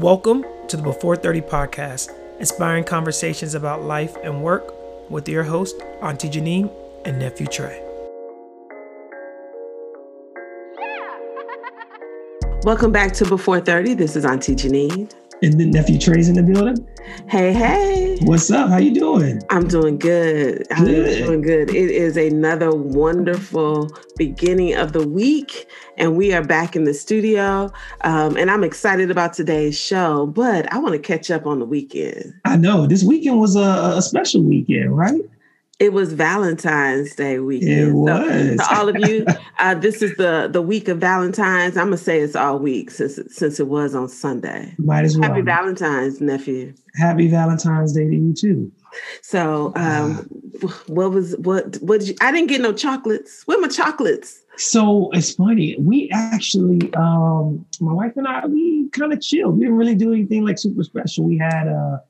Welcome to the Before 30 podcast, inspiring conversations about life and work with your host, Auntie Janine and nephew Trey. Welcome back to Before 30. This is Auntie Janine. And the nephew Trey's in the building. Hey, hey. What's up? How you doing? I'm doing good. I'm Good. doing good. It is another wonderful beginning of the week, and we are back in the studio. Um, and I'm excited about today's show, but I want to catch up on the weekend. I know this weekend was a, a special weekend, right? It was Valentine's Day weekend. It So- was. to all of you, uh, this is the the week of Valentine's. I'm gonna say it's all week since since it was on Sunday. Might as well. Happy Valentine's, nephew. Happy Valentine's Day to you too. So, um, what was what? What did you? I didn't get no chocolates. Where my chocolates? So it's funny. We actually, um, my wife and I, we kind of chilled. We didn't really do anything like super special. We had a,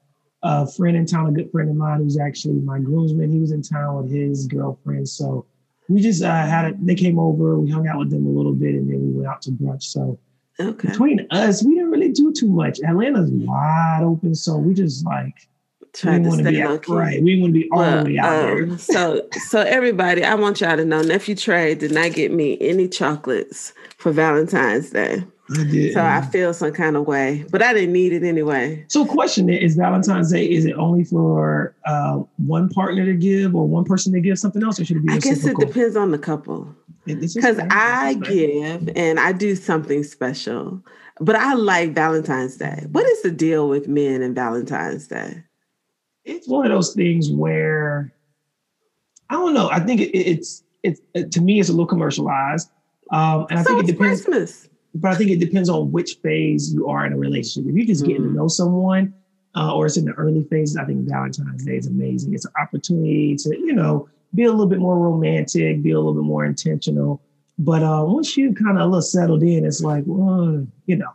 a friend in town, a good friend of mine, who's actually my groomsman. He was in town with his girlfriend, so we just uh, had it. They came over. We hung out with them a little bit, and then we went out to brunch. So Okay. between us, we didn't really do too much. Atlanta's wide open, so we just like we to want to stay be low key. right. We want to be all Well, the way out there. um, so, so everybody, I want y'all to know, nephew Trey did not get me any chocolates for Valentine's Day. I did. So I feel some kind of way, but I didn't need it anyway. So, question is Valentine's Day, is it only for uh, one partner to give or one person to give something else, or should it be I guess it depends on the couple. It- it's just Because. I give and I do something special, but I like Valentine's Day. What is the deal with men and Valentine's Day? It's one of those things where I don't know. I think it, it's it's it, to me, it's a little commercialized, um, and I so think it depends. Christmas. But I think it depends on which phase you are in a relationship. If you're just getting to Mm. know someone, uh, or it's in the early phases, I think Valentine's Day is amazing. It's an opportunity to, you know, be a little bit more romantic, be a little bit more intentional. But uh, once you kind of a little settled in, it's like, well, you know,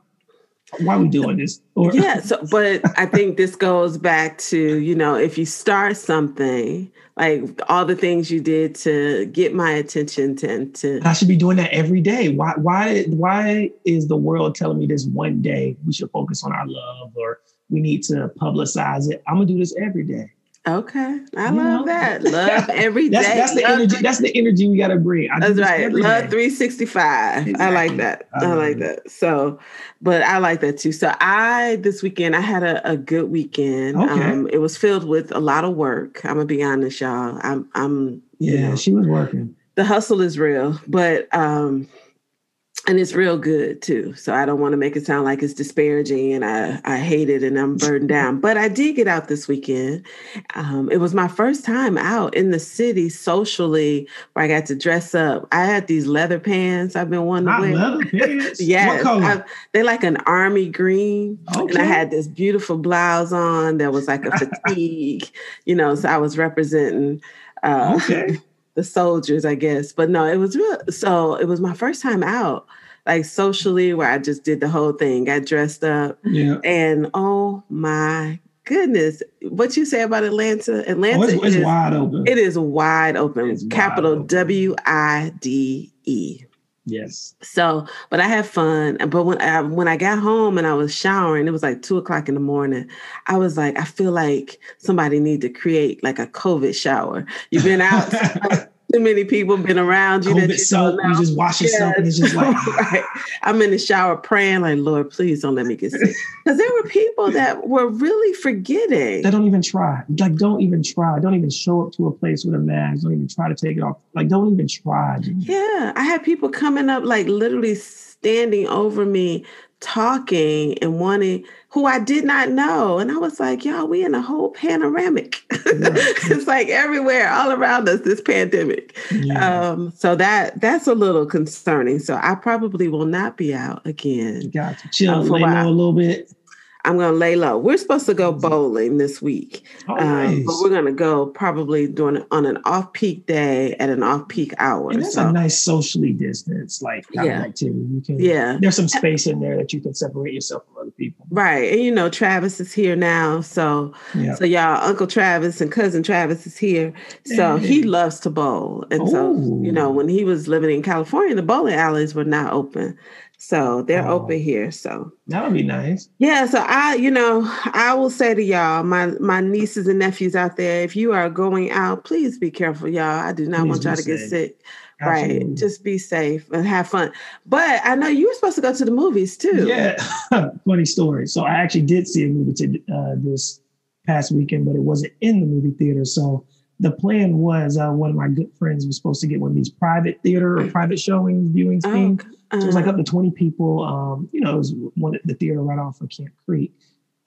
why are we doing this? Or yeah so but i think this goes back to you know if you start something like all the things you did to get my attention to, to I should be doing that every day. Why? Why? Why is the world telling me this one day we should focus on our love, or we need to publicize it? I'm gonna do this every day. Okay i You love know? that love every day That's that's the Love energy. That's the energy we gotta bring. I That's right. Love day. 365. I like that. I I, like it. that. So, but I like that too. So I this weekend I had a, a good weekend. Okay. Um, it was filled with a lot of work. I'm gonna be honest, y'all. I'm I'm you Yeah, know, she was working. the hustle is real, but um and it's real good too. So I don't want to make it sound like it's disparaging and I, I hate it and I'm burdened down. But I did get out this weekend. Um, it was my first time out in the city socially where I got to dress up. I had these leather pants I've been wanting to wear. leather pants. Yes, I- they're like an army green, Okay. and I had this beautiful blouse on. that was like a fatigue, you know. So I was representing uh, okay. The soldiers, I guess. But no, it was real. So it was my first time out, like socially, where I just did the whole thing, got dressed up, Yeah. and oh my goodness, what you say about Atlanta? Oh, Atlanta it's, it's is wide open. it is wide open, It's capital. W I D E. yes. So, but I had fun. But when I when I got home and I was showering, it was like two o'clock in the morning. I was like, I feel like somebody need to create like a COVID shower. You've been out too many people been around you that COVID you soap. You just wash yourself, and it's just like right. I'm in the shower praying, like, Lord, please don't let me get sick. Because there were people that were really forgetting. they don't even try. Like, don't even try. Don't even show up to a place with a mask. Don't even try to take it off. Like, don't even try. Yeah, I had people coming up, like literally standing over me, talking and wanting who I did not know. And I was like, y'all, we in a whole panoramic. it's like everywhere, all around us, this pandemic. Yeah. Um, so that that's a little concerning. So I probably will not be out again. Got to chill, uh, for a while. a little bit. I'm gonna lay low. We're supposed to go bowling this week. Oh, Um, but we're gonna go probably during on an off-peak day at an off-peak hour. and that's so a nice socially distanced like Yeah. activity. You can yeah. there's some space in there that you can separate yourself from other people. Right. And you know, Travis is here now. So Yeah. so y'all, Uncle Travis and cousin Travis is here. So he loves to bowl. And so, you know, Oh. when he was living in California, the bowling alleys were not open. So they're oh, open here. So that would be nice. Yeah. So I, you know, I will say to y'all, my my nieces and nephews out there, if you are going out, please be careful, y'all. I do not please want y'all to safe. get sick. Absolutely. Right. Just be safe and have fun. But I know you were supposed to go to the movies too. Yeah. Funny story. So I actually did see a movie to, uh, this past weekend, but it wasn't in the movie theater. So the plan was uh, one of my good friends was supposed to get one of these private theater or private showing viewing oh, things. So it was like up to 20 people. Um, you know, it was one the theater right off of Camp Creek.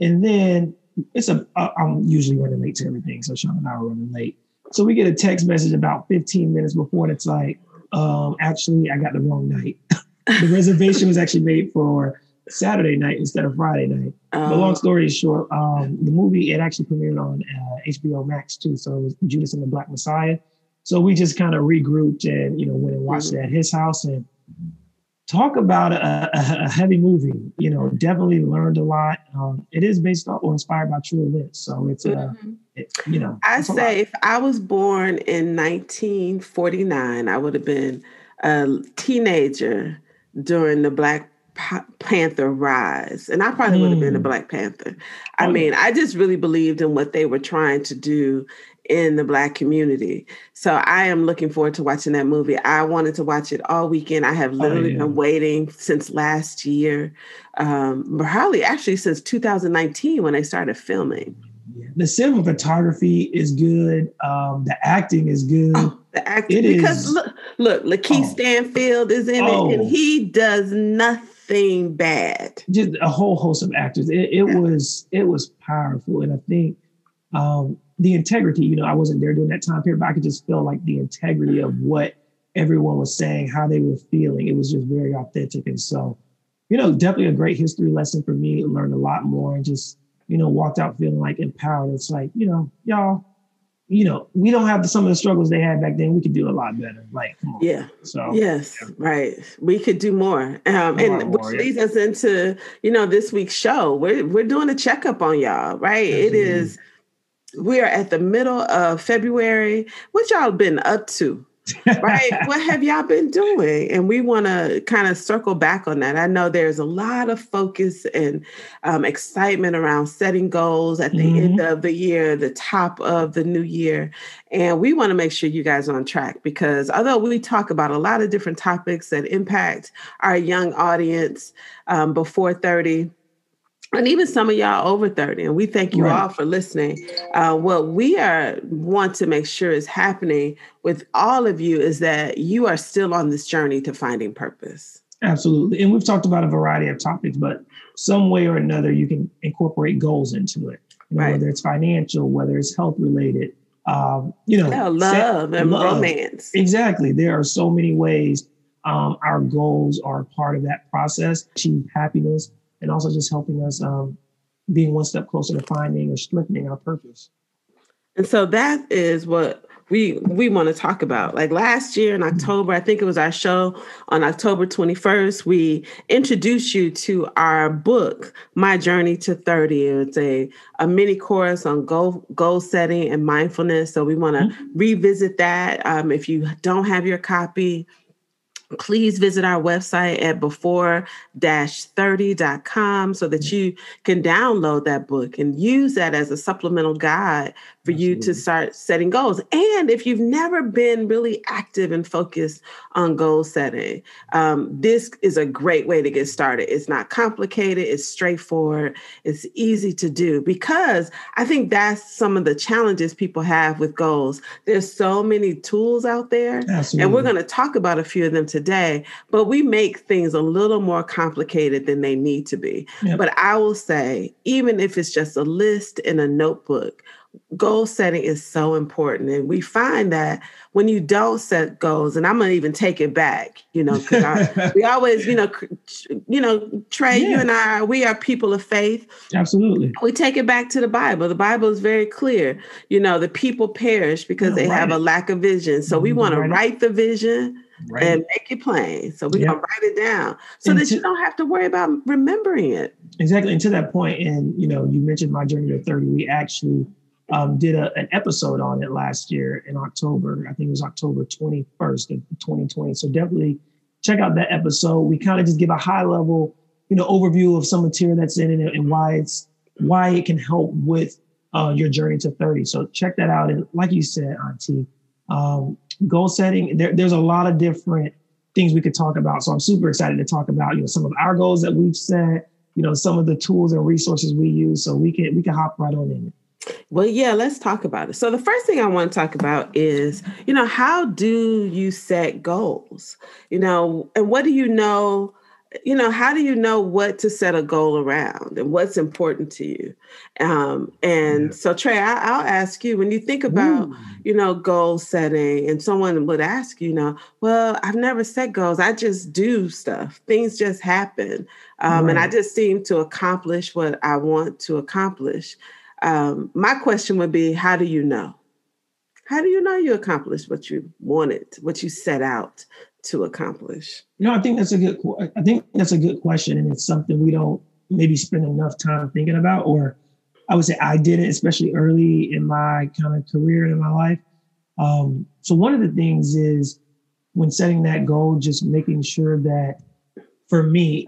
And then it's a uh, I'm usually running late to everything. So Sean and I were running late. So we get a text message about 15 minutes before, and it's like, um, actually, I got the wrong night. the reservation was actually made for Saturday night instead of Friday night. But long oh. story short, um, the movie it actually premiered on uh, HBO Max too. So it was Judas and the Black Messiah. So we just kind of regrouped and you know went and watched mm-hmm. it at his house and talk about a, a, a, heavy movie. You know, definitely learned a lot. Um, it is based off or inspired by true events, so it's uh, mm-hmm. it, you know. I say if I was born in 1949, I would have been a teenager during the Black Panther rise, and I probably mm. would have been a mm. Black Panther. I oh, mean, I just really believed in what they were trying to do in the black community. So I am looking forward to watching that movie. I wanted to watch it all weekend. I have oh, literally oh, yeah. been waiting since last year, um, probably actually since 2019 when they started filming. The cinematography is good. Um, the acting is good. Oh, the acting it because is, look, look, Lakeith oh, Stanfield is in oh, it, and oh. he does nothing bad. Just a whole host of actors. It, it yeah. was it was powerful, and I think um, the integrity, you know, I wasn't there during that time period, but I could just feel like the integrity of what everyone was saying, how they were feeling. It was just very authentic. And so, you know, definitely a great history lesson for me. Learned a lot more and just, you know, walked out feeling like empowered. It's like, you know, y'all, you know, we don't have some of the struggles they had back then. We could do a lot better. Like, Yeah. So yes, yeah. right. We could do more. Um, and which leads yeah. us into, you know, this week's show. We're we're doing a checkup on y'all, right? It is we are at the middle of February. What y'all been up to? right? what have y'all been doing? And we want to kind of circle back on that. I know there's a lot of focus and um, excitement around setting goals at the mm-hmm. end of the year, the top of the new year. And we want to make sure you guys are on track because although we talk about a lot of different topics that impact our young audience um, before 30, and even some of y'all over 30 and we thank you right. all for listening. Uh, what we are want to make sure is happening with all of you is that you are still on this journey to finding purpose. Absolutely. And we've talked about a variety of topics but some way or another you can incorporate goals into it. You know, right. whether it's financial whether it's health related um, you know yeah, love set, and love. romance. Exactly. There are so many ways um, our goals are part of that process. Achieve happiness and also just helping us um, being one step closer to finding or strengthening our purpose. And so that is what we we want to talk about. Like last year in October, I think it was our show on October 21st, we introduced you to our book, My Journey to 30. It's a, a mini course on goal goal setting and mindfulness. So we want to mm-hmm. revisit that. Um, if you don't have your copy, please visit our website at before-30.com so that mm-hmm. you can download that book and use that as a supplemental guide for Absolutely. you to start setting goals. And if you've never been really active and focused on goal setting, um, this is a great way to get started. It's not complicated, it's straightforward, it's easy to do because I think that's some of the challenges people have with goals. There's so many tools out there, Absolutely. and we're going to talk about a few of them today, but we make things a little more complicated than they need to be. Yep. But I will say, even if it's just a list in a notebook, goal setting is so important. And we find that when you don't set goals, and I'm gonna even take it back, you know, because we always, you know, you know, Trey, yeah. you and I, we are people of faith. Absolutely. We take it back to the Bible. The Bible is very clear. You know, the people perish because they have it. a lack of vision. So we want to write the vision. Right. and make it plain. So we're yep. gonna write it down so and that to, you don't have to worry about remembering it. Exactly. And to that point, and you know, you mentioned my journey to 30. We actually um, did a, an episode on it last year in October. I think it was October 21st of 2020. So definitely check out that episode. We kind of just give a high level, you know, overview of some material that's in it and why it's why it can help with uh, your journey to 30. So check that out. And like you said, Auntie, um, goal setting, there, there's a lot of different things we could talk about. So I'm super excited to talk about, you know, some of our goals that we've set, you know, some of the tools and resources we use. So we can we can hop right on in. Well, yeah, let's talk about it. So the first thing I want to talk about is, you know, how do you set goals? You know, and what do you know you know how do you know what to set a goal around and what's important to you um, and so trey I, will ask you when you think about Ooh. you know goal setting and someone would ask you, you know well i've never set goals i just do stuff things just happen um, right. and i just seem to accomplish what i want to accomplish um, my question would be how do you know how do you know you accomplished what you wanted what you set out to accomplish? No, I think that's a good. I think that's a good question, and it's something we don't maybe spend enough time thinking about. Or I would say I did it, especially early in my kind of career in my life. Um, so one of the things is when setting that goal, just making sure that for me,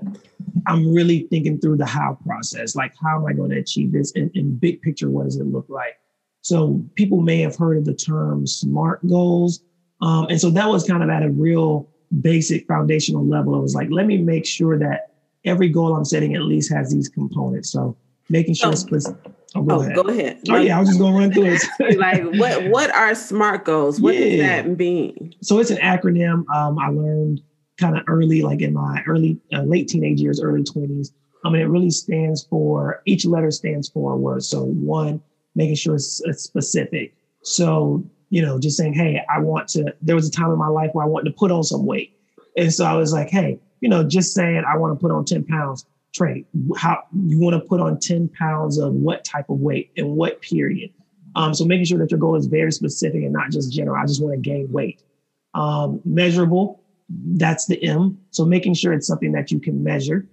I'm really thinking through the how process. Like, how am I going to achieve this? And in big picture, what does it look like? So people may have heard of the term SMART goals. Um, and so that was kind of at a real basic foundational level. It was like, let me make sure that every goal I'm setting at least has these components. So making sure oh. it's specific. Oh, go, oh, ahead. go ahead. Oh yeah, I was just gonna run through it. like what what are SMART goals? What yeah. does that mean? So it's an acronym um, I learned kind of early, like in my early uh, late teenage years, early 20s. I mean, it really stands for each letter stands for a word. So one, making sure it's, it's specific. So you know, just saying, hey, I want to, there was a time in my life where I wanted to put on some weight. And so I was like, hey, you know, just saying I want to put on 10 pounds, Trey, how you want to put on 10 pounds of what type of weight and what period. Um, so making sure that your goal is very specific and not just general. I just want to gain weight. Um, measurable, that's the M. So making sure it's something that you can measure.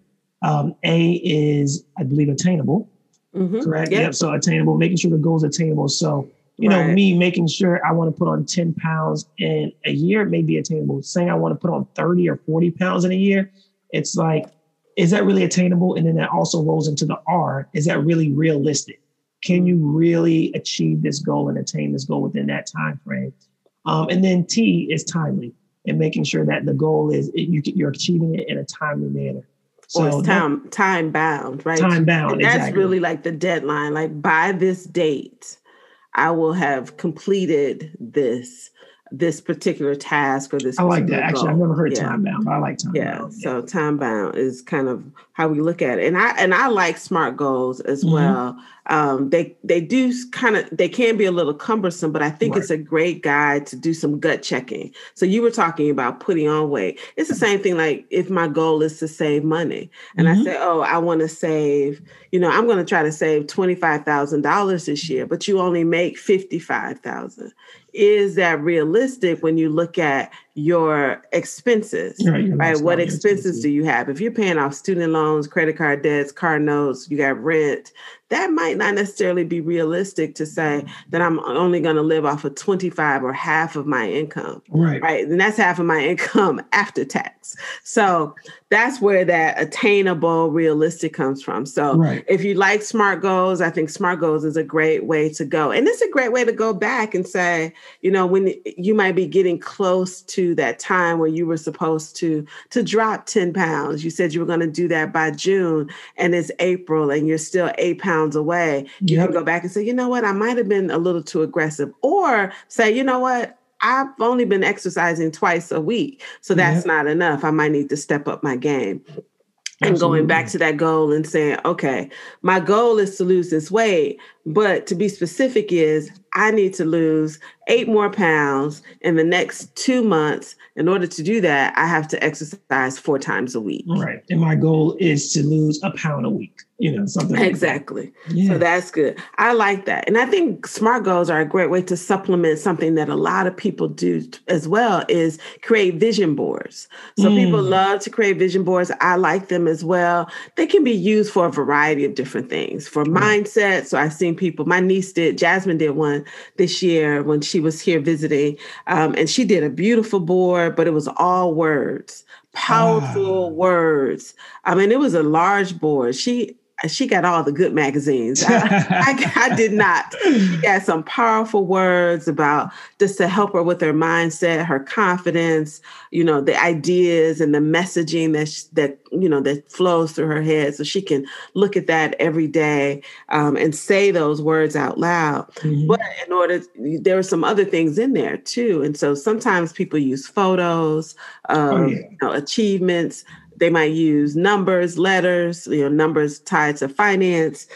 Um, a is, I believe, attainable. Mm-hmm. Correct. Yep. yep. So attainable, making sure the goal is attainable. So you right. know, me making sure I want to put on 10 pounds in a year may be attainable. Saying I want to put on 30 or 40 pounds in a year, it's like, is that really attainable? And then that also rolls into the R. Is that really realistic? Can you really achieve this goal and attain this goal within that time frame? Um, and then T is timely and making sure that the goal is you, you're achieving it in a timely manner. So or it's time that, time bound, right? Time bound. And that's exactly. really like the deadline. Like by this date, I will have completed this this particular task or this. I like that. Actually, I've never heard yeah. time bound, but I like time yeah. bound. Yeah. So time bound is kind of how we look at it, and I and I like smart goals as mm-hmm. well um, they they do kind of they can be a little cumbersome, but I think right. it's a great guide to do some gut checking. So you were talking about putting on weight. It's the same thing. Like if my goal is to save money, and mm-hmm. I say, oh, I want to save. You know, I'm going to try to save twenty five thousand dollars this year, but you only make fifty five thousand. Is that realistic when you look at your expenses, right? right? What expenses, expenses do you have? If you're paying off student loans, credit card debts, car notes, you got rent, that might not necessarily be realistic to say that I'm only going to live off of 25 or half of my income. Right. Right. And that's half of my income after tax. So that's where that attainable, realistic comes from. So right. if you like SMART goals, I think SMART goals is a great way to go. And it's a great way to go back and say, you know, when you might be getting close to that time where you were supposed to to drop 10 pounds. You said you were going to do that by June and it's April and you're still eight pounds away. You yep. can go back and say, you know what, I might have been a little too aggressive. Or say, you know what, I've only been exercising twice a week. So that's yep. not enough. I might need to step up my game. And Absolutely. going back to that goal and saying, okay, my goal is to lose this weight, but to be specific is I need to lose eight more pounds in the next two months. In order to do that, I have to exercise four times a week. Right. And my goal is to lose a pound a week you know something exactly yeah. so that's good i like that and i think smart goals are a great way to supplement something that a lot of people do as well is create vision boards so mm. people love to create vision boards i like them as well they can be used for a variety of different things for mm. mindset so i've seen people my niece did jasmine did one this year when she was here visiting um, and she did a beautiful board but it was all words powerful ah. words. I mean, it was a large board. She she got all the good magazines. I, I, I, did not. She got some powerful words about just to help her with her mindset, her confidence, you know, the ideas and the messaging that she, that you know that flows through her head, so she can look at that every day um, and say those words out loud. Mm-hmm. But in order, there are some other things in there too, and so sometimes people use photos of oh, yeah. you know, achievements they might use numbers, letters, you know, numbers tied to finance,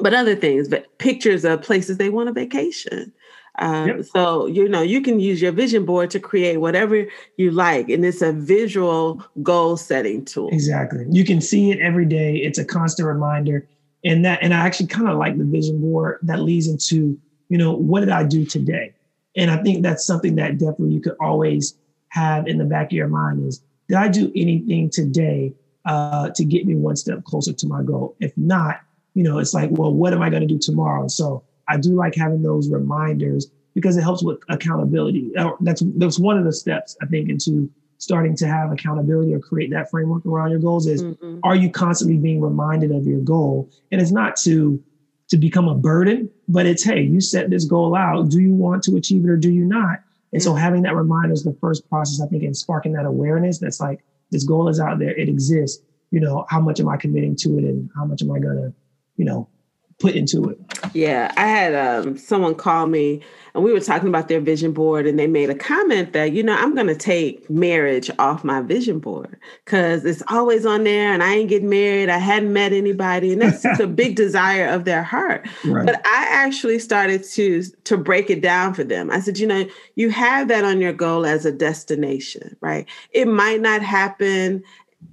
but other things, but pictures of places they want a vacation. Um, yep. So, you know, you can use your vision board to create whatever you like. And it's a visual goal setting tool. Exactly. You can see it every day. It's a constant reminder. And that, and I actually kind of like the vision board that leads into, you know, what did I do today? And I think that's something that definitely you could always have in the back of your mind is did I do anything today uh, to get me one step closer to my goal? If not, you know, it's like, well, what am I going to do tomorrow? So I do like having those reminders because it helps with accountability. That's that's one of the steps I think into starting to have accountability or create that framework around your goals is mm-hmm. are you constantly being reminded of your goal? And it's not to to become a burden, but it's hey, you set this goal out. Do you want to achieve it or do you not? And so having that reminder is the first process, I think, in sparking that awareness that's like, this goal is out there, it exists. You know, how much am I committing to it and how much am I gonna, you know, put into it. Yeah, I had um, someone call me and we were talking about their vision board, and they made a comment that, you know, I'm going to take marriage off my vision board because it's always on there and I ain't getting married. I hadn't met anybody. And that's just a big desire of their heart. Right. But I actually started to, to break it down for them. I said, you know, you have that on your goal as a destination, right? It might not happen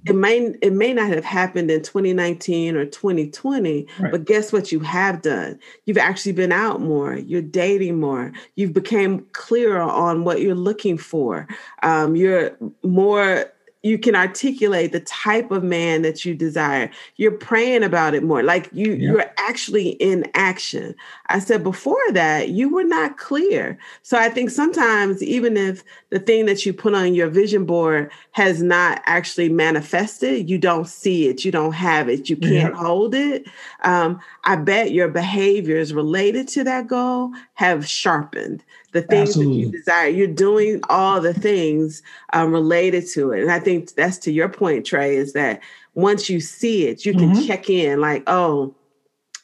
it may it may not have happened in 2019 or 2020 right. but guess what you have done you've actually been out more you're dating more you've became clearer on what you're looking for um, you're more you can articulate the type of man that you desire. You're praying about it more. Like you yeah. you're actually in action. I said before that you were not clear. So i think sometimes even if the thing that you put on your vision board has not actually manifested you don't see it. You don't have it. You can't yeah. hold it. Um, i bet your behaviors related to that goal have sharpened the things Absolutely. that you desire. You're doing all the things um, related to it. And I think that's to your point, Trey, is that once you see it, you can mm-hmm. check in like, oh,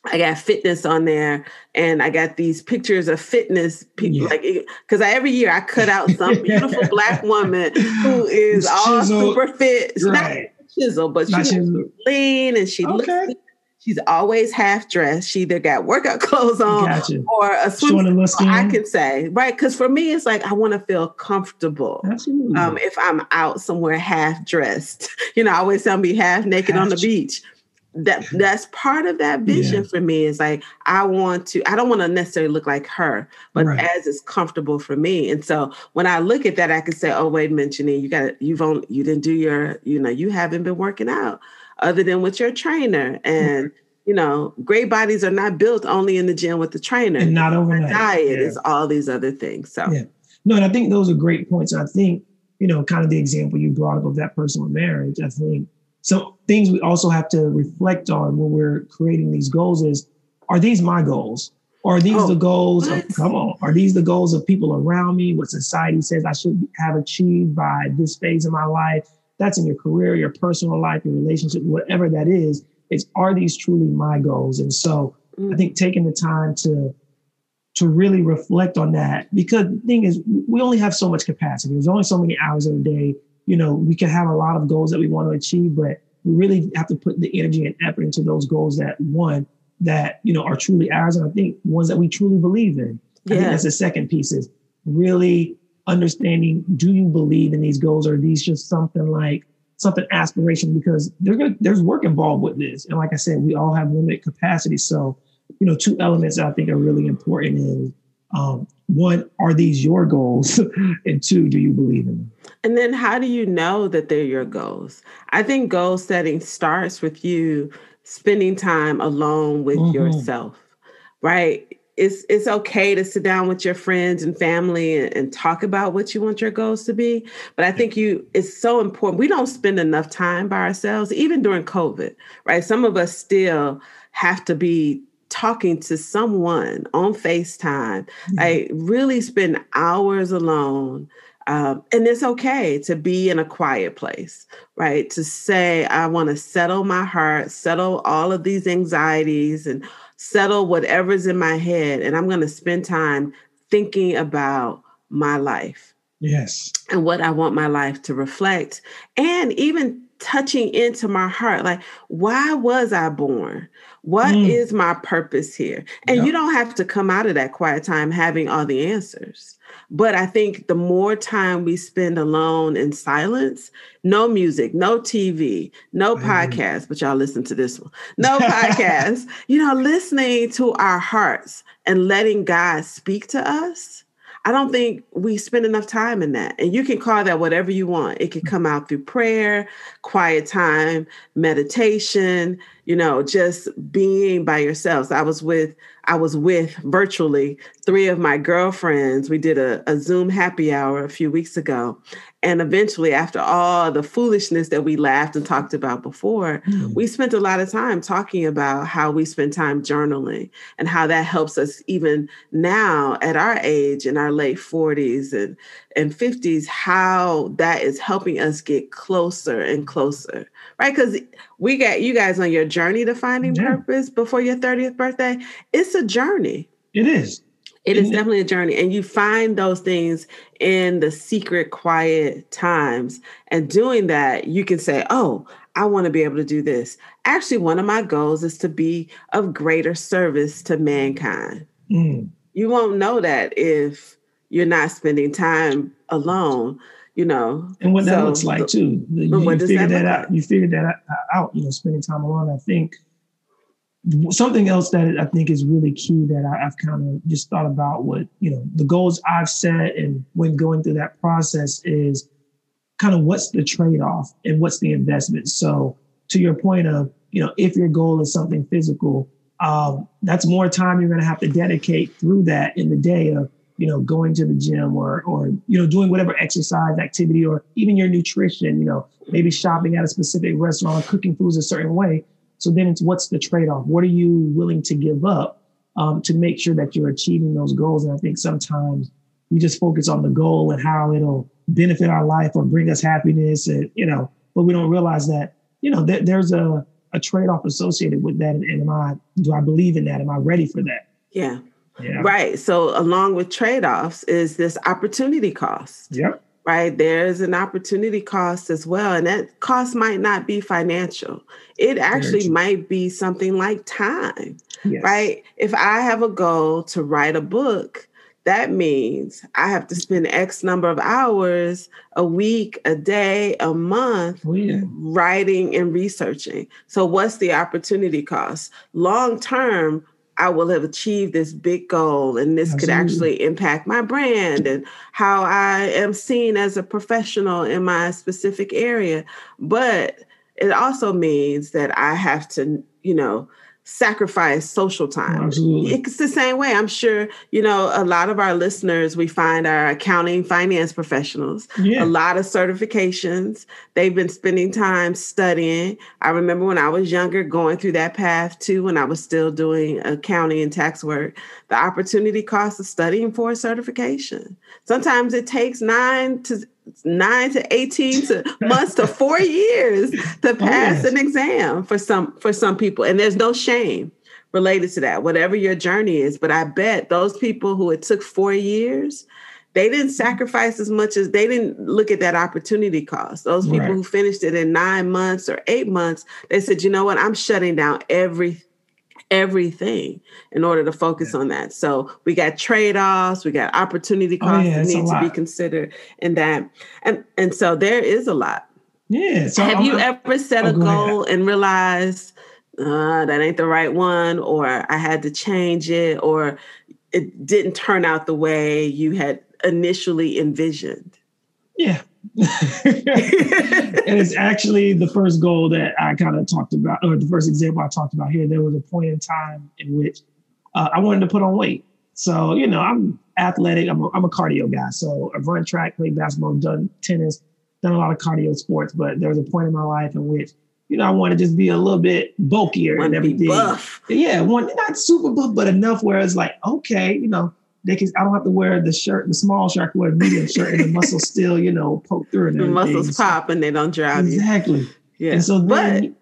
I got fitness on there, and I got these pictures of fitness people. Yeah. Like, because every year I cut out some beautiful black woman who is all super fit. Right. not chisel, but she's lean and she okay. looks She's always half dressed. She either got workout clothes on gotcha. or a swimsuit. I can say right because for me, it's like I want to feel comfortable. Um, if I'm out somewhere half dressed, you know, I always tell me half naked half on the beach. That that's part of that vision yeah. for me. Is like I want to. I don't want to necessarily look like her, but right. as is comfortable for me. And so when I look at that, I can say, "Oh, wait a minute, Janine, you got you've only you didn't do your you know you haven't been working out." Other than with your trainer. And mm-hmm. you know, great bodies are not built only in the gym with the trainer. And not overnight. Diet yeah. is all these other things. So yeah. No, and I think those are great points. I think, you know, kind of the example you brought up of that personal marriage, I think so things we also have to reflect on when we're creating these goals is are these my goals? Are these oh, the goals what? of come on? Are these the goals of people around me? What society says I should have achieved by this phase of my life? That's in your career, your personal life, your relationship, whatever that is, is are these truly my goals? And so mm. I think taking the time to to really reflect on that because the thing is we only have so much capacity. There's only so many hours in a day. You know, we can have a lot of goals that we want to achieve, but we really have to put the energy and effort into those goals that one that you know are truly ours and I think ones that we truly believe in. I yeah. think that's the second piece is really understanding do you believe in these goals or are these just something like something aspiration because gonna, there's work involved with this. And like i said we all have limited capacity. So you know two elements i think are really important in um, one are these your goals? And two do you believe in them? And then how do you know that they're your goals? I think goal setting starts with you spending time alone with mm-hmm. yourself right it's it's okay to sit down with your friends and family and, and, talk about what you want your goals to be but i think you it's so important we don't spend enough time by ourselves even during covid right some of us still have to be talking to someone on facetime mm-hmm. i really spend hours alone um, and it's okay to be in a quiet place, right? To say, I want to settle my heart, settle all of these anxieties, and settle whatever's in my head. And I'm going to spend time thinking about my life. Yes. And what I want my life to reflect, and even touching into my heart like, why was I born? What mm. is my purpose here? And you don't have to come out of that quiet time having all the answers. But I think the more time we spend alone in silence, no music, no TV, no mm. podcast, but y'all listen to this one, no podcast, you know, listening to our hearts and letting God speak to us. I don't think we spend enough time in that. And you can call that whatever you want. It can come out through prayer, quiet time, meditation, you know, just being by yourselves. I was with I was with virtually three of my girlfriends. We did a, a Zoom happy hour a few weeks ago. And eventually, after all the foolishness that we laughed and talked about before, mm. we spent a lot of time talking about how we spend time journaling and how that helps us even now at our age in our late 40s and, and 50s, how that is helping us get closer and closer right? Because we got you guys on your journey to finding yeah. purpose before your 30th birthday. It's a journey. It is. It is definitely a journey. And you find those things in the secret, quiet times. And doing that, you can say, oh, I want to be able to do this. Actually, one of my goals is to be of greater service to mankind. Mm. You won't know that if you're not spending time alone you know. And what so, that looks like too. You, you figured that, that out. Like? You figure that out. You know, spending time alone. I think something else that I think is really key that I, have kind of just thought about. What you know, the goals I've set, and when going through that process is kind of what's the trade off and what's the investment. So to your point of you know, if your goal is something physical, um, that's more time you're going to have to dedicate through that in the day of you know, going to the gym or or you know, doing whatever exercise activity or even your nutrition, you know, maybe shopping at a specific restaurant, or cooking foods a certain way. So then it's what's the trade-off? What are you willing to give up um, to make sure that you're achieving those goals? And I think sometimes we just focus on the goal and how it'll benefit our life or bring us happiness, and you know, but we don't realize that you know that there's a a trade-off associated with that. And, and am I do I believe in that? Am I ready for that? Yeah. Yeah. Right. So along with trade-offs is this opportunity cost. Yep. Right. There's an opportunity cost as well. And that cost might not be financial. It actually might be something like time. Yes. Right. If I have a goal to write a book, that means I have to spend X number of hours a week, a day, a month oh, yeah. writing and researching. So, what's the opportunity cost? Long term, I will have achieved this big goal and this Absolutely. could actually impact my brand and how I am seen as a professional in my specific area. But it also means that I have to, you know, sacrifice social time. Absolutely. It's the same way. I'm sure, you know, a lot of our listeners, we find our accounting finance professionals, yeah. a lot of certifications. They've been spending time studying. I remember when I was younger going through that path too, when I was still doing accounting and tax work, the opportunity cost of studying for a certification. Sometimes it takes nine to nine to 18 to months to four years to oh, pass an exam for some for some people. And there's no shame related to that whatever your journey is. But i bet those people who it took four years they didn't mm-hmm. sacrifice as much as they didn't look at that opportunity cost. Those people right. who finished it in nine months or eight months they said you know what? I'm shutting down every everything in order to focus yeah. on that. So we got trade-offs, we got opportunity costs oh, yeah, that need to be considered in that. And and so there is a lot. Yeah. So have I'm, you ever set oh, a goal and realized uh, that ain't the right one, or I had to change it, or it didn't turn out the way you had initially envisioned? Yeah, and it's actually the first goal that I kind of talked about, or the first example I talked about here. There was a point in time in which uh, I wanted to put on weight. So, you know, I'm athletic. I'm a, I'm a cardio guy. So I've run track, played basketball, done tennis, done a lot of cardio sports. But there was a point in my life in which, you know, I want to just be a little bit bulkier and everything. buff. Yeah, one not super buff, but enough where it's like, okay, you know, they can. I don't have to wear the shirt, the small shirt. I can wear a medium shirt, and the muscles still, you know, poke through. And The muscles pop and they don't drive you. Exactly. Yeah. And so then,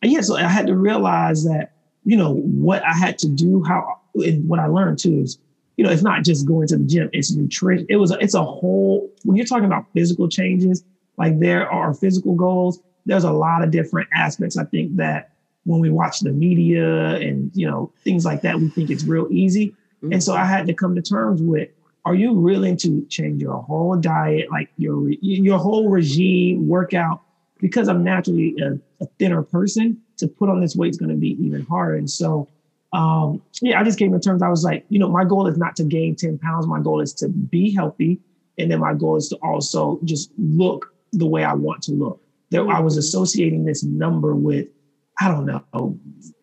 but yeah, so I had to realize that, you know, what I had to do, how, and what I learned too is, you know, it's not just going to the gym, it's nutrition. It was, a, it's a whole, when you're talking about physical changes, like there are physical goals, there's a lot of different aspects. I think that when we watch the media and, you know, things like that, we think it's real easy. And so I had to come to terms with, are you willing to change your whole diet, like your, your whole regime, workout, because I'm naturally a, a thinner person, to put on this weight is going to be even harder. And so, um, yeah, I just came to terms. I was like, you know, my goal is not to gain 10 pounds. My goal is to be healthy. And then my goal is to also just look the way I want to look. There, I was associating this number with, I don't know,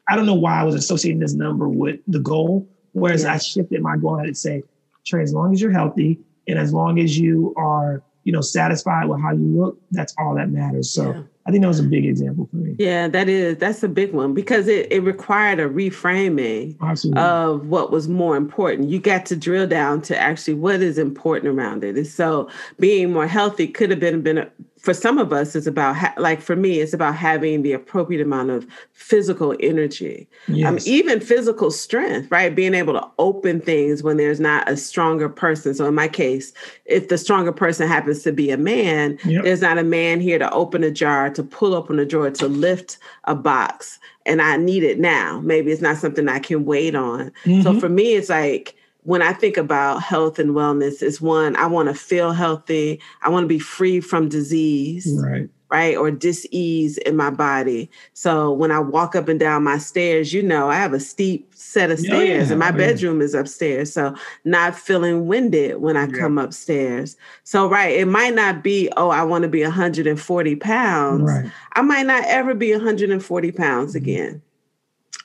I don't know why I was associating this number with the goal. Whereas Yeah. I shifted my goal, to say, Trey, as long as you're healthy and as long as you are, you know, satisfied with how you look, that's all that matters. So Yeah. I think that was a big example for me. Yeah, that is that's a big one because it, it required a reframing Absolutely. of what was more important. You got to drill down to actually what is important around it. And so being more healthy could have been been a, for some of us it's about ha- like for me it's about having the appropriate amount of physical energy. Um, yes. even physical strength, right? Being able to open things when there's not a stronger person. So in my case, if the stronger person happens to be a man, Yep. there's not a man here to open a jar, to pull open a drawer, to lift a box. And I need it now. Maybe it's not something I can wait on. So Mhm. for me, it's like when I think about health and wellness, is one, I want to feel healthy. I want to be free from disease right. right? Or dis-ease in my body. So when I walk up and down my stairs, you know, I have a steep set of Oh, stairs yeah. and my Oh, yeah. bedroom is upstairs. So not feeling winded when I Yeah. come upstairs. So right, it might not be, oh, I want to be 140 pounds. Right. I might not ever be 140 pounds Mhm. again.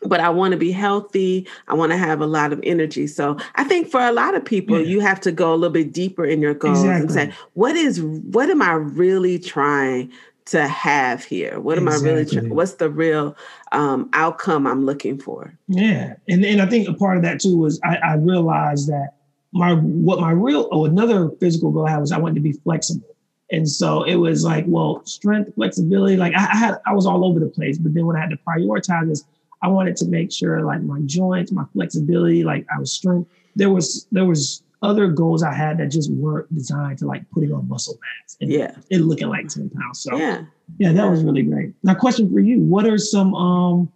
But I want to be healthy. I want to have a lot of energy. So I think for a lot of people, Yeah. you have to go a little bit deeper in your goals and say, what is what am I really trying to have here? What am I really Exactly. trying? What's the real um, outcome I'm looking for? Yeah, and and I think a part of that too was I, I realized that my what my real oh another physical goal I had was I wanted to be flexible, and so it was like well strength flexibility like I, I had I was all over the place, but then when I had to prioritize this, I wanted to make sure like my joints, my flexibility, like I was strength. There was there was other goals I had that just weren't designed to like putting on muscle mass and Yeah, it looking like ten pounds. So yeah. yeah, that was really great. Now, question for you: What are some um,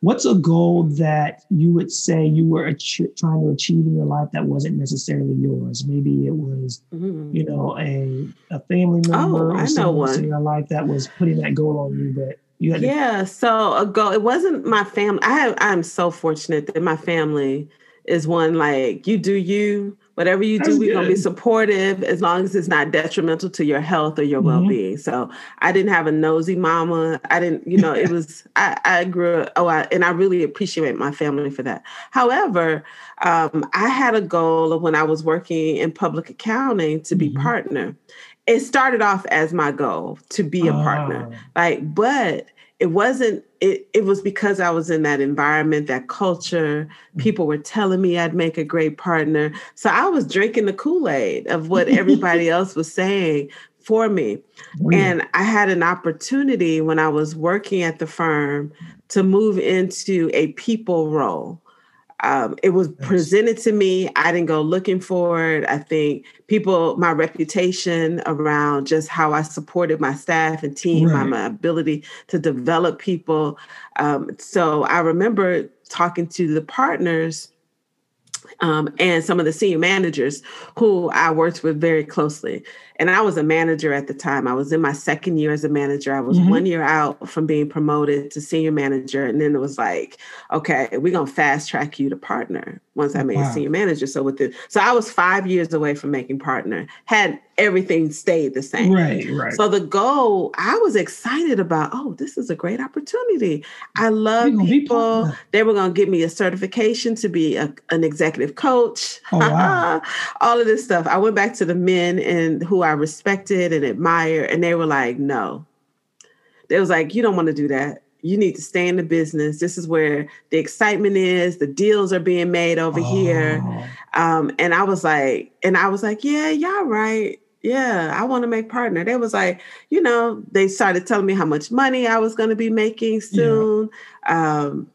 what's a goal that you would say you were ach- trying to achieve in your life that wasn't necessarily yours? Maybe it was, Mhm. you know, a a family member Oh, I or know someone else one. in your life that was putting that goal on you, but you had to. Yeah. So a goal. It wasn't my family. I have. I'm so fortunate that my family is one like you do you. Whatever you do, we're gonna be supportive as long as it's not detrimental to your health or your Mhm. well-being. So I didn't have a nosy mama. I didn't, you know, it was I, I grew up, oh, I, and I really appreciate my family for that. However, um, I had a goal of when I was working in public accounting to be Mhm. partner. It started off as my goal to be a partner. Ah, like but it wasn't it it was because i was in that environment that culture. People were telling me i'd make a great partner. So i was drinking the kool-aid of what everybody else was saying for me. Oh, yeah. and i had an opportunity when i was working at the firm to move into a people role um, it was presented to me. I didn't go looking for it. I think people, my reputation around just how I supported my staff and team, my, Right. my ability to develop people. Um, so I remember talking to the partners um, and some of the senior managers who I worked with very closely. And I was a manager at the time. I was in my second year as a manager. I was Mhm. one year out from being promoted to senior manager. And then it was like, okay, we're going to fast track you to partner. once I made wow. senior manager. So with the so I was five years away from making partner. Had everything stayed the same. Right, right. So the goal, I was excited about. Oh, this is a great opportunity. I love people. They were going to give me a certification to be a, an executive coach. Oh, wow. All of this stuff. I went back to the men and who I respected and admired, and they were like, "No." They was like, "You don't want to do that." you need to stay in the business. This is where the excitement is. The deals are being made over oh. here. Um, and I was like, and I was like, yeah, y'all right. Yeah, I want to make partner. They was like, you know, they started telling me how much money I was going to be making soon. Yeah. Um,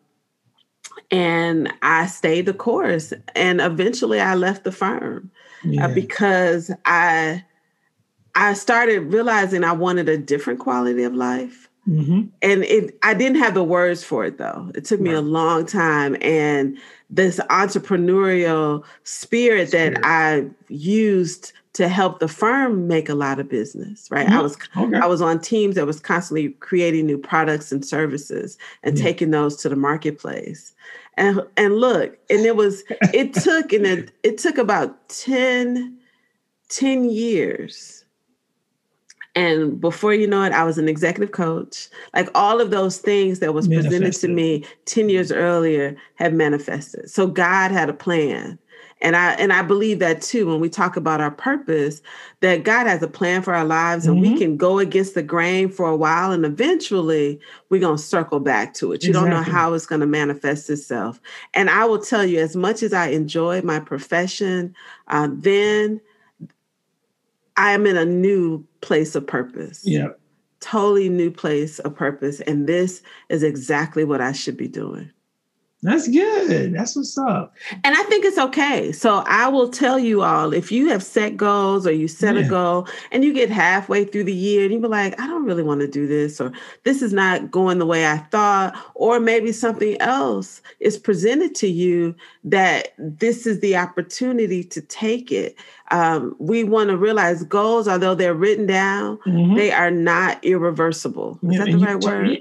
and I stayed the course. And eventually I left the firm uh, yeah. uh, because I I started realizing I wanted a different quality of life. Mm-hmm. And it, I didn't have the words for it though. It took me right. a long time. And this entrepreneurial spirit, spirit, that I used to help the firm make a lot of business, right? Mm-hmm. I was okay. I was on teams that was constantly creating new products and services and taking those to the marketplace. And and look, and it was it took and it, it took about 10, 10 years and before you know it i was an executive coach like all of those things that was manifested. presented to me 10 years earlier have manifested so god had a plan and i and i believe that too when we talk about our purpose that god has a plan for our lives and mm-hmm. we can go against the grain for a while and eventually we're going to circle back to it you exactly. don't know how it's going to manifest itself and i will tell you as much as i enjoyed my profession uh, then I am in a new place of purpose. Yeah. Totally new place of purpose. And this is exactly what I should be doing. That's good. That's what's up. And I think it's okay. So I will tell you all if you have set goals or you set yeah. a goal and you get halfway through the year and you be like, I don't really want to do this, or this is not going the way I thought, or maybe something else is presented to you that this is the opportunity to take it. Um, we want to realize goals, although they're written down, mm-hmm. they are not irreversible. Is yeah, that the right word?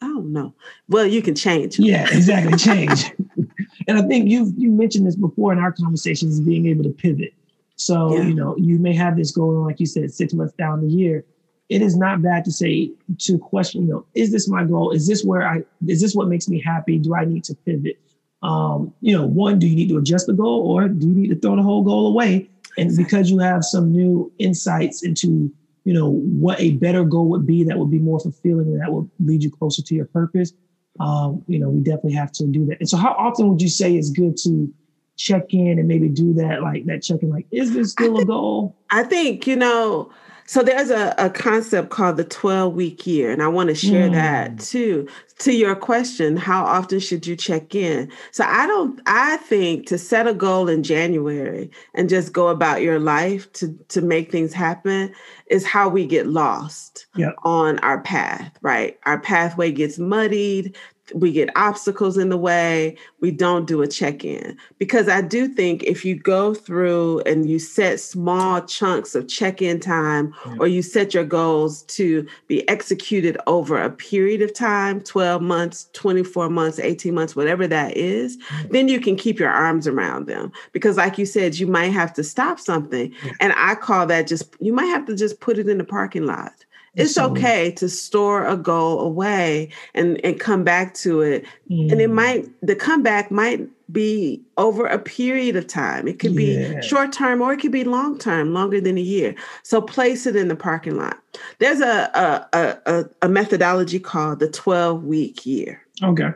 Uh, Oh no. Well, you can change. Yeah, exactly. Change. and I think you you mentioned this before in our conversations, being able to pivot. So yeah. you know, you may have this going, like you said, six months down the year. It is not bad to say to question, you know, is this my goal? Is this where I is this what makes me happy? Do I need to pivot? Um, you know, one, do you need to adjust the goal or do you need to throw the whole goal away? And because you have some new insights into you know what a better goal would be that would be more fulfilling and that would lead you closer to your purpose. Um, you know we definitely have to do that. And so how often would you say it's good to check in and maybe do that like that checking like is this still think, a goal? I think you know so there's a, a concept called the 12 week year, and I want to share mm. that too. To your question, how often should you check in? So I don't I think to set a goal in January and just go about your life to to make things happen is how we get lost yep. on our path, right? Our pathway gets muddied we get obstacles in the way we don't do a check-in. Because i do think if you go through and you set small chunks of check-in time yeah. or you set your goals to be executed over a period of time 12 months 24 months 18 months whatever that is then you can keep your arms around them. Because like you said you might have to stop something. Yeah. and i call that just you might have to just put it in the parking lot it's okay to store a goal away and and come back to it. Mm. and it mm. might the comeback might be over a period of time. It could yeah. be short term or it could be long term longer than a year. So place it in the parking lot. There's a a, a, a methodology called the 12 week year. Okay.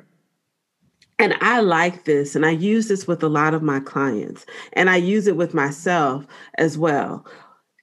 And I like this, and I use this with a lot of my clients, and I use it with myself as well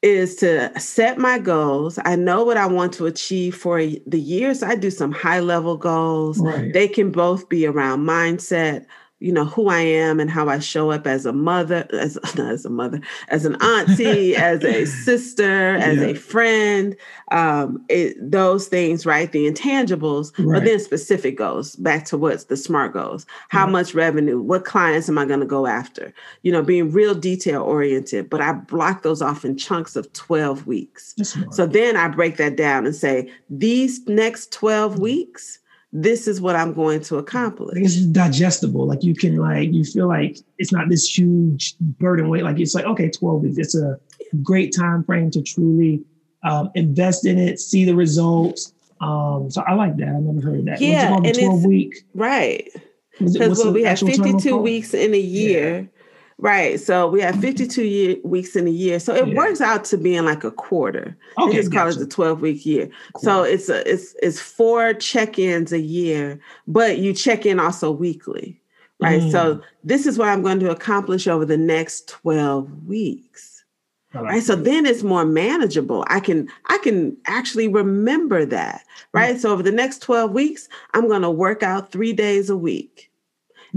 is to set my goals. I know what I want to achieve for the years. I do some high level goals. Right. They can both be around mindset, you know who I am and how I show up as a mother, as not as a mother, as an auntie, as a sister, as yeah. a friend. Um, it, those things, right? The intangibles, right. but then specific goals. Back to what's the smart goals. How much revenue? What clients am I going to go after? You know, being real detail oriented. But I block those off in chunks of twelve weeks. So then I break that down and say these next twelve weeks this is what I'm going to accomplish. It's digestible. Like you can like you feel like it's not this huge burden weight. Like it's like okay, 12 weeks. It's a great time frame to truly um, invest in it, see the results. Um, so I like that. I never heard that. Yeah, and 12 week. Right. Because well, we have 52 weeks in a year. Right. So we have 52 year, weeks in a year. So it yeah. works out to being like a quarter. Okay, they just call it the 12 week year. Cool. So it's a, it's it's four check-ins a year, but you check in also weekly. Right. Mm. So this is what I'm going to accomplish over the next 12 weeks. Like right. That. So then it's more manageable. I can I can actually remember that. Right. Mm. So over the next 12 weeks, I'm going to work out three days a week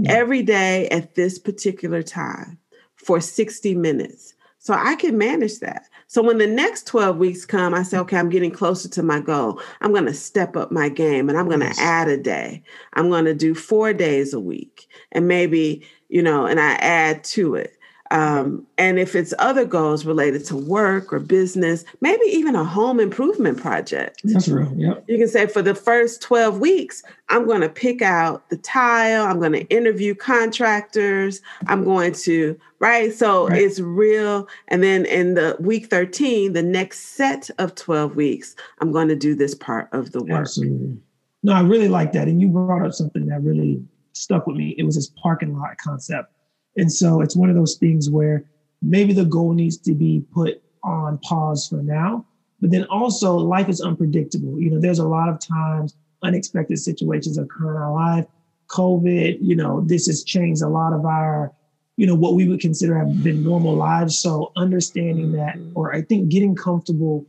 every day at this particular time for 60 minutes. So I can manage that. So when the next 12 weeks come, I say, okay, I'm getting closer to my goal. I'm going to step up my game and I'm going to add a day. I'm going to do four days a week and maybe, you know, and I add to it. Um, and if it's other goals related to work or business, maybe even a home improvement project. That's real. Yeah. You can say for the first 12 weeks, I'm going to pick out the tile, I'm going to interview contractors, I'm going to, right? So right. it's real. And then in the week 13, the next set of 12 weeks, I'm going to do this part of the work. Absolutely. No, I really like that. And you brought up something that really stuck with me. It was this parking lot concept and so it's one of those things where maybe the goal needs to be put on pause for now, but then also life is unpredictable. You know, there's a lot of times unexpected situations occur in our life. COVID, you know, this has changed a lot of our, you know, what we would consider have been normal lives. So understanding that, or I think getting comfortable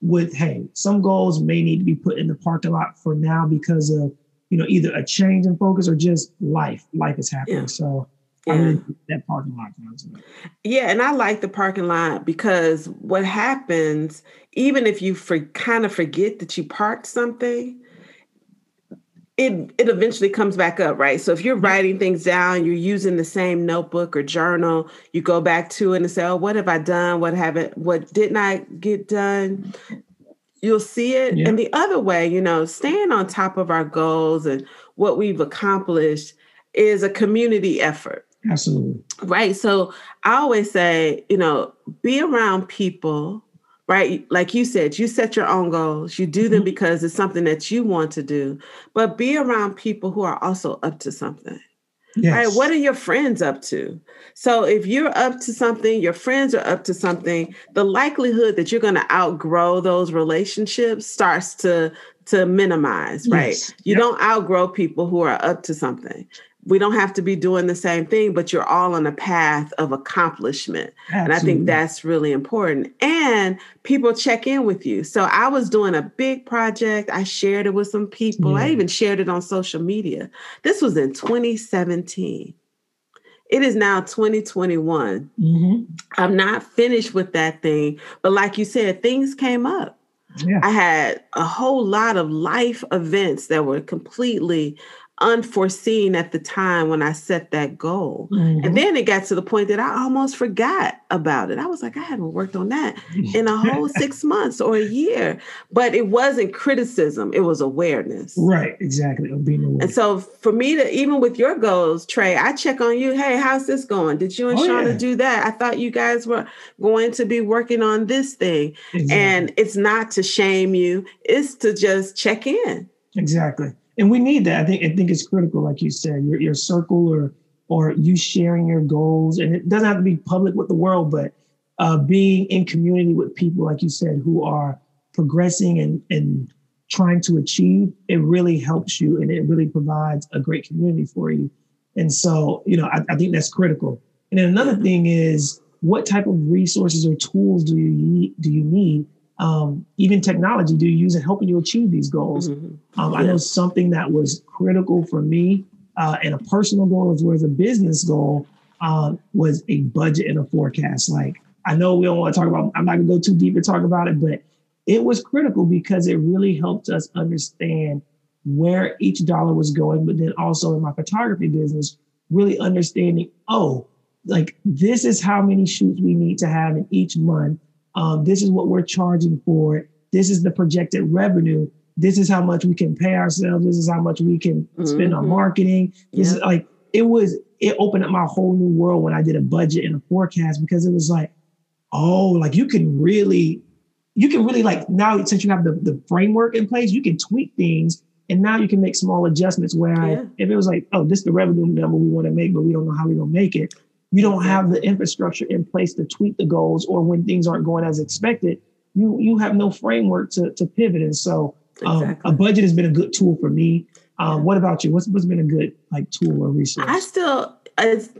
with, hey, some goals may need to be put in the parking lot for now because of, you know, either a change in focus or just life. Life is happening. Yeah. So yeah. I mean, that parking lot. Yeah, and I like the parking lot because what happens, even if you for, kind of forget that you parked something, it it eventually comes back up, right? So if you're writing things down, you're using the same notebook or journal, you go back to it and say, "Oh, what have I done? What haven't? What didn't I get done?" You'll see it. Yeah. And the other way, you know, staying on top of our goals and what we've accomplished is a community effort Absolutely. Right. So I always say, you know, be around people, right? Like you said, you set your own goals, you do them mm-hmm. because it's something that you want to do, but be around people who are also up to something. Yes. Right. What are your friends up to? So if you're up to something, your friends are up to something, the likelihood that you're going to outgrow those relationships starts to to minimize, right? Yes. You yep. don't outgrow people who are up to something we don't have to be doing the same thing, but you're all on a path of accomplishment. Absolutely. And I think that's really important. And people check in with you. So I was doing a big project. I shared it with some people. Yeah. I even shared it on social media. This was in 2017. It is now 2021. Mm-hmm. I'm not finished with that thing. But like you said, things came up. Yeah. I had a whole lot of life events that were completely unforeseen at the time when I set that goal. Mm-hmm. And then it got to the point that I almost forgot about it. I was like, I haven't worked on that in a whole six months or a year. But it wasn't criticism, it was awareness. Right, exactly. And so for me to, even with your goals, Trey, I check on you. Hey, how's this going? Did you and oh, Shauna yeah. do that? I thought you guys were going to be working on this thing. Exactly. And it's not to shame you, it's to just check in. Exactly and we need that. I think I think it's critical, like you said, your your circle or or you sharing your goals, and it doesn't have to be public with the world, but uh, being in community with people, like you said, who are progressing and and trying to achieve, it really helps you, and it really provides a great community for you. And so, you know, I, I think that's critical. And then another thing is, what type of resources or tools do you do you need um, even technology do you use in helping you achieve these goals? Mm-hmm. Um, I know something that was critical for me uh, and a personal goal as well as a business goal um, was a budget and a forecast. Like I know we don't want to talk about, I'm not gonna go too deep and talk about it, but it was critical because it really helped us understand where each dollar was going, but then also in my photography business, really understanding, oh, like this is how many shoots we need to have in each month um, this is what we're charging for. This is the projected revenue. this is how much we can pay ourselves. This is how much we can spend on marketing. This is like it was. It opened up my whole new world when I did a budget and a forecast because it was like, oh, like you can really, you can really like now since you have the the framework in place, you can tweak things and now you can make small adjustments where Yeah. if it was like, oh, this is the revenue number we want to make, but we don't know how we're gonna make it. You don't have the infrastructure in place to tweak the goals, or when things aren't going as expected, you you have no framework to to pivot. And so um, Exactly. a budget has been a good tool for me. Um, what about you? What's what's been a good like tool or resource? I still as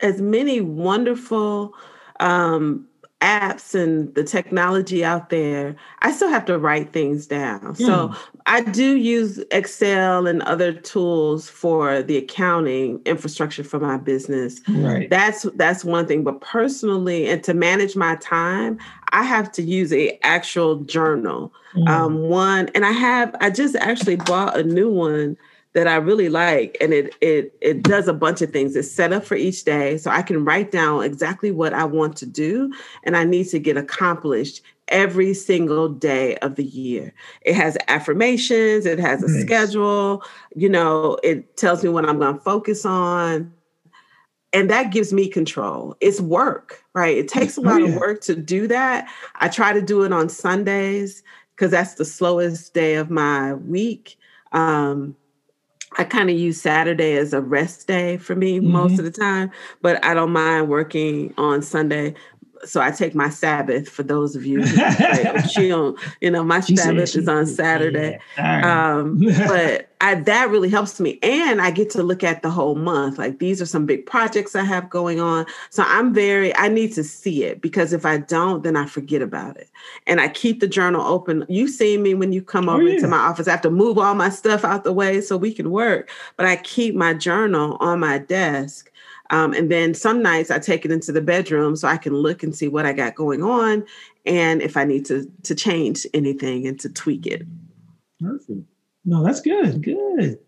as many wonderful um, apps and the technology out there. I still have to write things down. So I do use Excel and other tools for the accounting infrastructure for my business. right. That's that's one thing. But personally, and to manage my time, I have to use a actual journal. Mm. Um, one, and I have I just actually bought a new one that I really like, and it it it does a bunch of things. It's set up for each day, so I can write down exactly what I want to do and I need to get accomplished every single day of the year. It has affirmations, it has a Nice. schedule, you know, it tells me what I'm going to focus on. And that gives me control. It's work, right? It takes a Oh, lot yeah. of work to do that. I try to do it on Sundays because that's the slowest day of my week. Um, I kind of use Saturday as a rest day for me most Mhm. of the time, but I don't mind working on Sunday. So I take my Sabbath for those of you who like, she don't, you know, my She Sabbath she- is on Saturday. Yeah. Um, but I that really helps me. And I get to look at the whole month. Like these are some big projects I have going on. So I'm very, I need to see it because if I don't, then I forget about it. And I keep the journal open. You see me when you come Oh, over yeah. into my office. I have to move all my stuff out the way so we can work. But I keep my journal on my desk. Um, and then some nights I take it into the bedroom so I can look and see what I got going on and if I need to to change anything and to tweak it. Perfect. No, that's good. Good.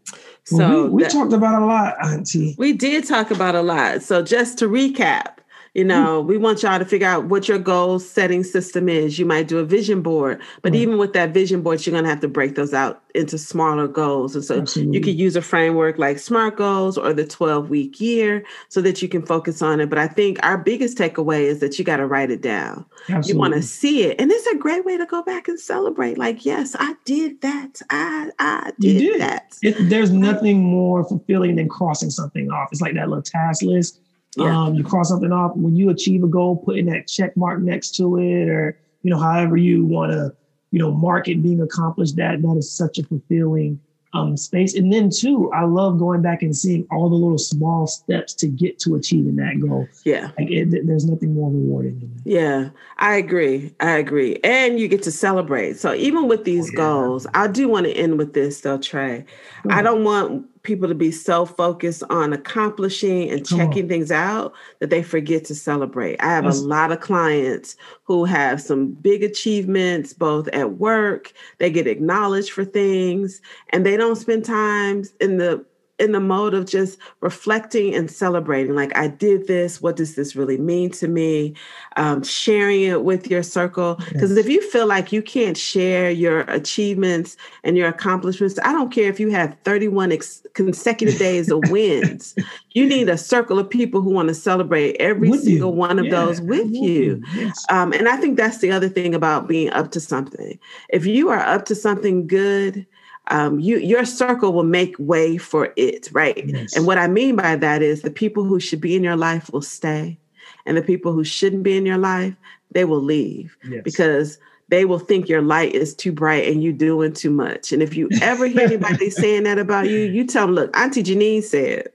So Well, we, we that- talked about a lot, Auntie. We did talk about a lot. So just to recap, you mm. know, we want y'all to figure out what your goal setting system is. You might do a vision board, but Right. even with that vision board, you're going to have to break those out into smaller goals. And so Absolutely. you could use a framework like SMART goals or the 12 week year so that you can focus on it. But I think our biggest takeaway is that you got to write it down. Absolutely. You want to see it. And it's a great way to go back and celebrate. Like, yes, I did that. I I did, did. that. It, there's nothing more fulfilling than crossing something off. It's like that little task list. Yeah. Um, you cross something off when you achieve a goal, putting that check mark next to it, or you know, however you want to, you know, mark it being accomplished. That that is such a fulfilling um, space. And then too, I love going back and seeing all the little small steps to get to achieving that goal. yeah. Like it, there's nothing more rewarding than that. Yeah, I agree. I agree. And you get to celebrate. So even with these Oh, yeah. goals, I do want to end with this though, Trey. I don't want people to be so focused on accomplishing and checking things out that they forget to celebrate. I have That's- a lot of clients who have some big achievements both at work, they get acknowledged for things, and they don't spend time in the in the mode of just reflecting and celebrating like i did this what does this really mean to me um, sharing it with your circle because Yes. if you feel like you can't share your achievements and your accomplishments i don't care if you have 31 ex- consecutive days of wins you need a circle of people who want to celebrate every you. single one of Yeah, those with you Yes. um, and I think that's the other thing about being up to something. If you are up to something good, um, you your circle will make way for it, right? Yes. And what I mean by that is the people who should be in your life will stay, and the people who shouldn't be in your life, they will leave Yes. because they will think your light is too bright and you doing too much. And if you ever hear anybody saying that about you, you tell them, look, Auntie Janine said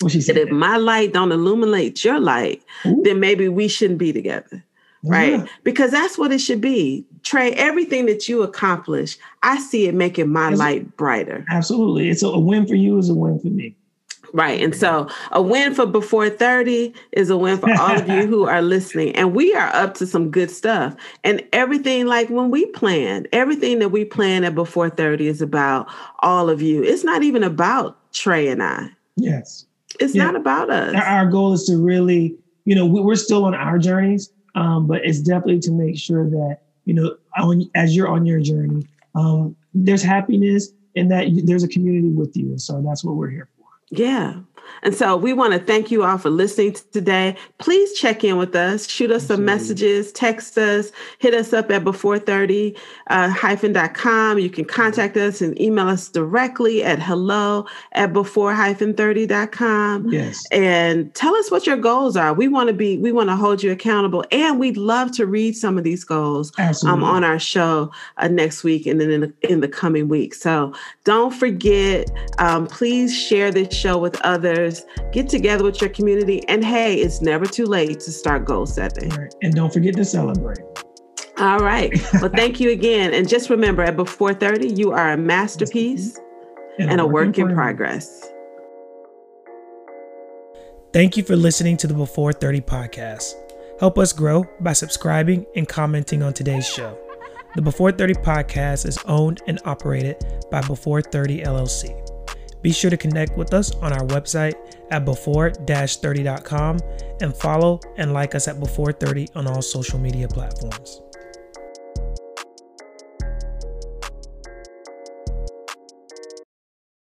what she that said. if my light don't illuminate your light, Ooh. then maybe we shouldn't be together right? Yeah. Because that's what it should be. Trey, everything that you accomplish, I see it making my Is it- light brighter. Absolutely. It's a, a win for you is a win for me. Right. And so a win for before 30 is a win for all of you who are listening. And we are up to some good stuff. And everything like when we plan, everything that we plan at before 30 is about all of you. It's not even about Trey and I. Yes. It's Yeah. not about us. Our goal is to really, you know, we're still on our journeys, um, but it's definitely to make sure that, you know, on, as you're on your journey, um, there's happiness and that there's a community with you. And so that's what we're here for. Yeah. And so we want to thank you all for listening today. Please check in with us, shoot us some messages, text us, hit us up at before30 uh, hyphen.com. You can contact us and email us directly at hello at before hyphen 30.com. Yes. And tell us what your goals are. We want to be, we want to hold you accountable. And we'd love to read some of these goals um, on our show uh, next week and then in the, in the coming week. So don't forget, um, please share this show with others get together with your community. And hey, it's never too late to start goal setting. Right. And don't forget to celebrate. All right. Well, thank you again. And just remember at Before 30, you are a masterpiece and, and a work in progress. Thank you for listening to the Before 30 podcast. Help us grow by subscribing and commenting on today's show. The Before 30 podcast is owned and operated by Before 30 LLC. Be sure to connect with us on our website at before-30.com and follow and like us at Before 30 on all social media platforms.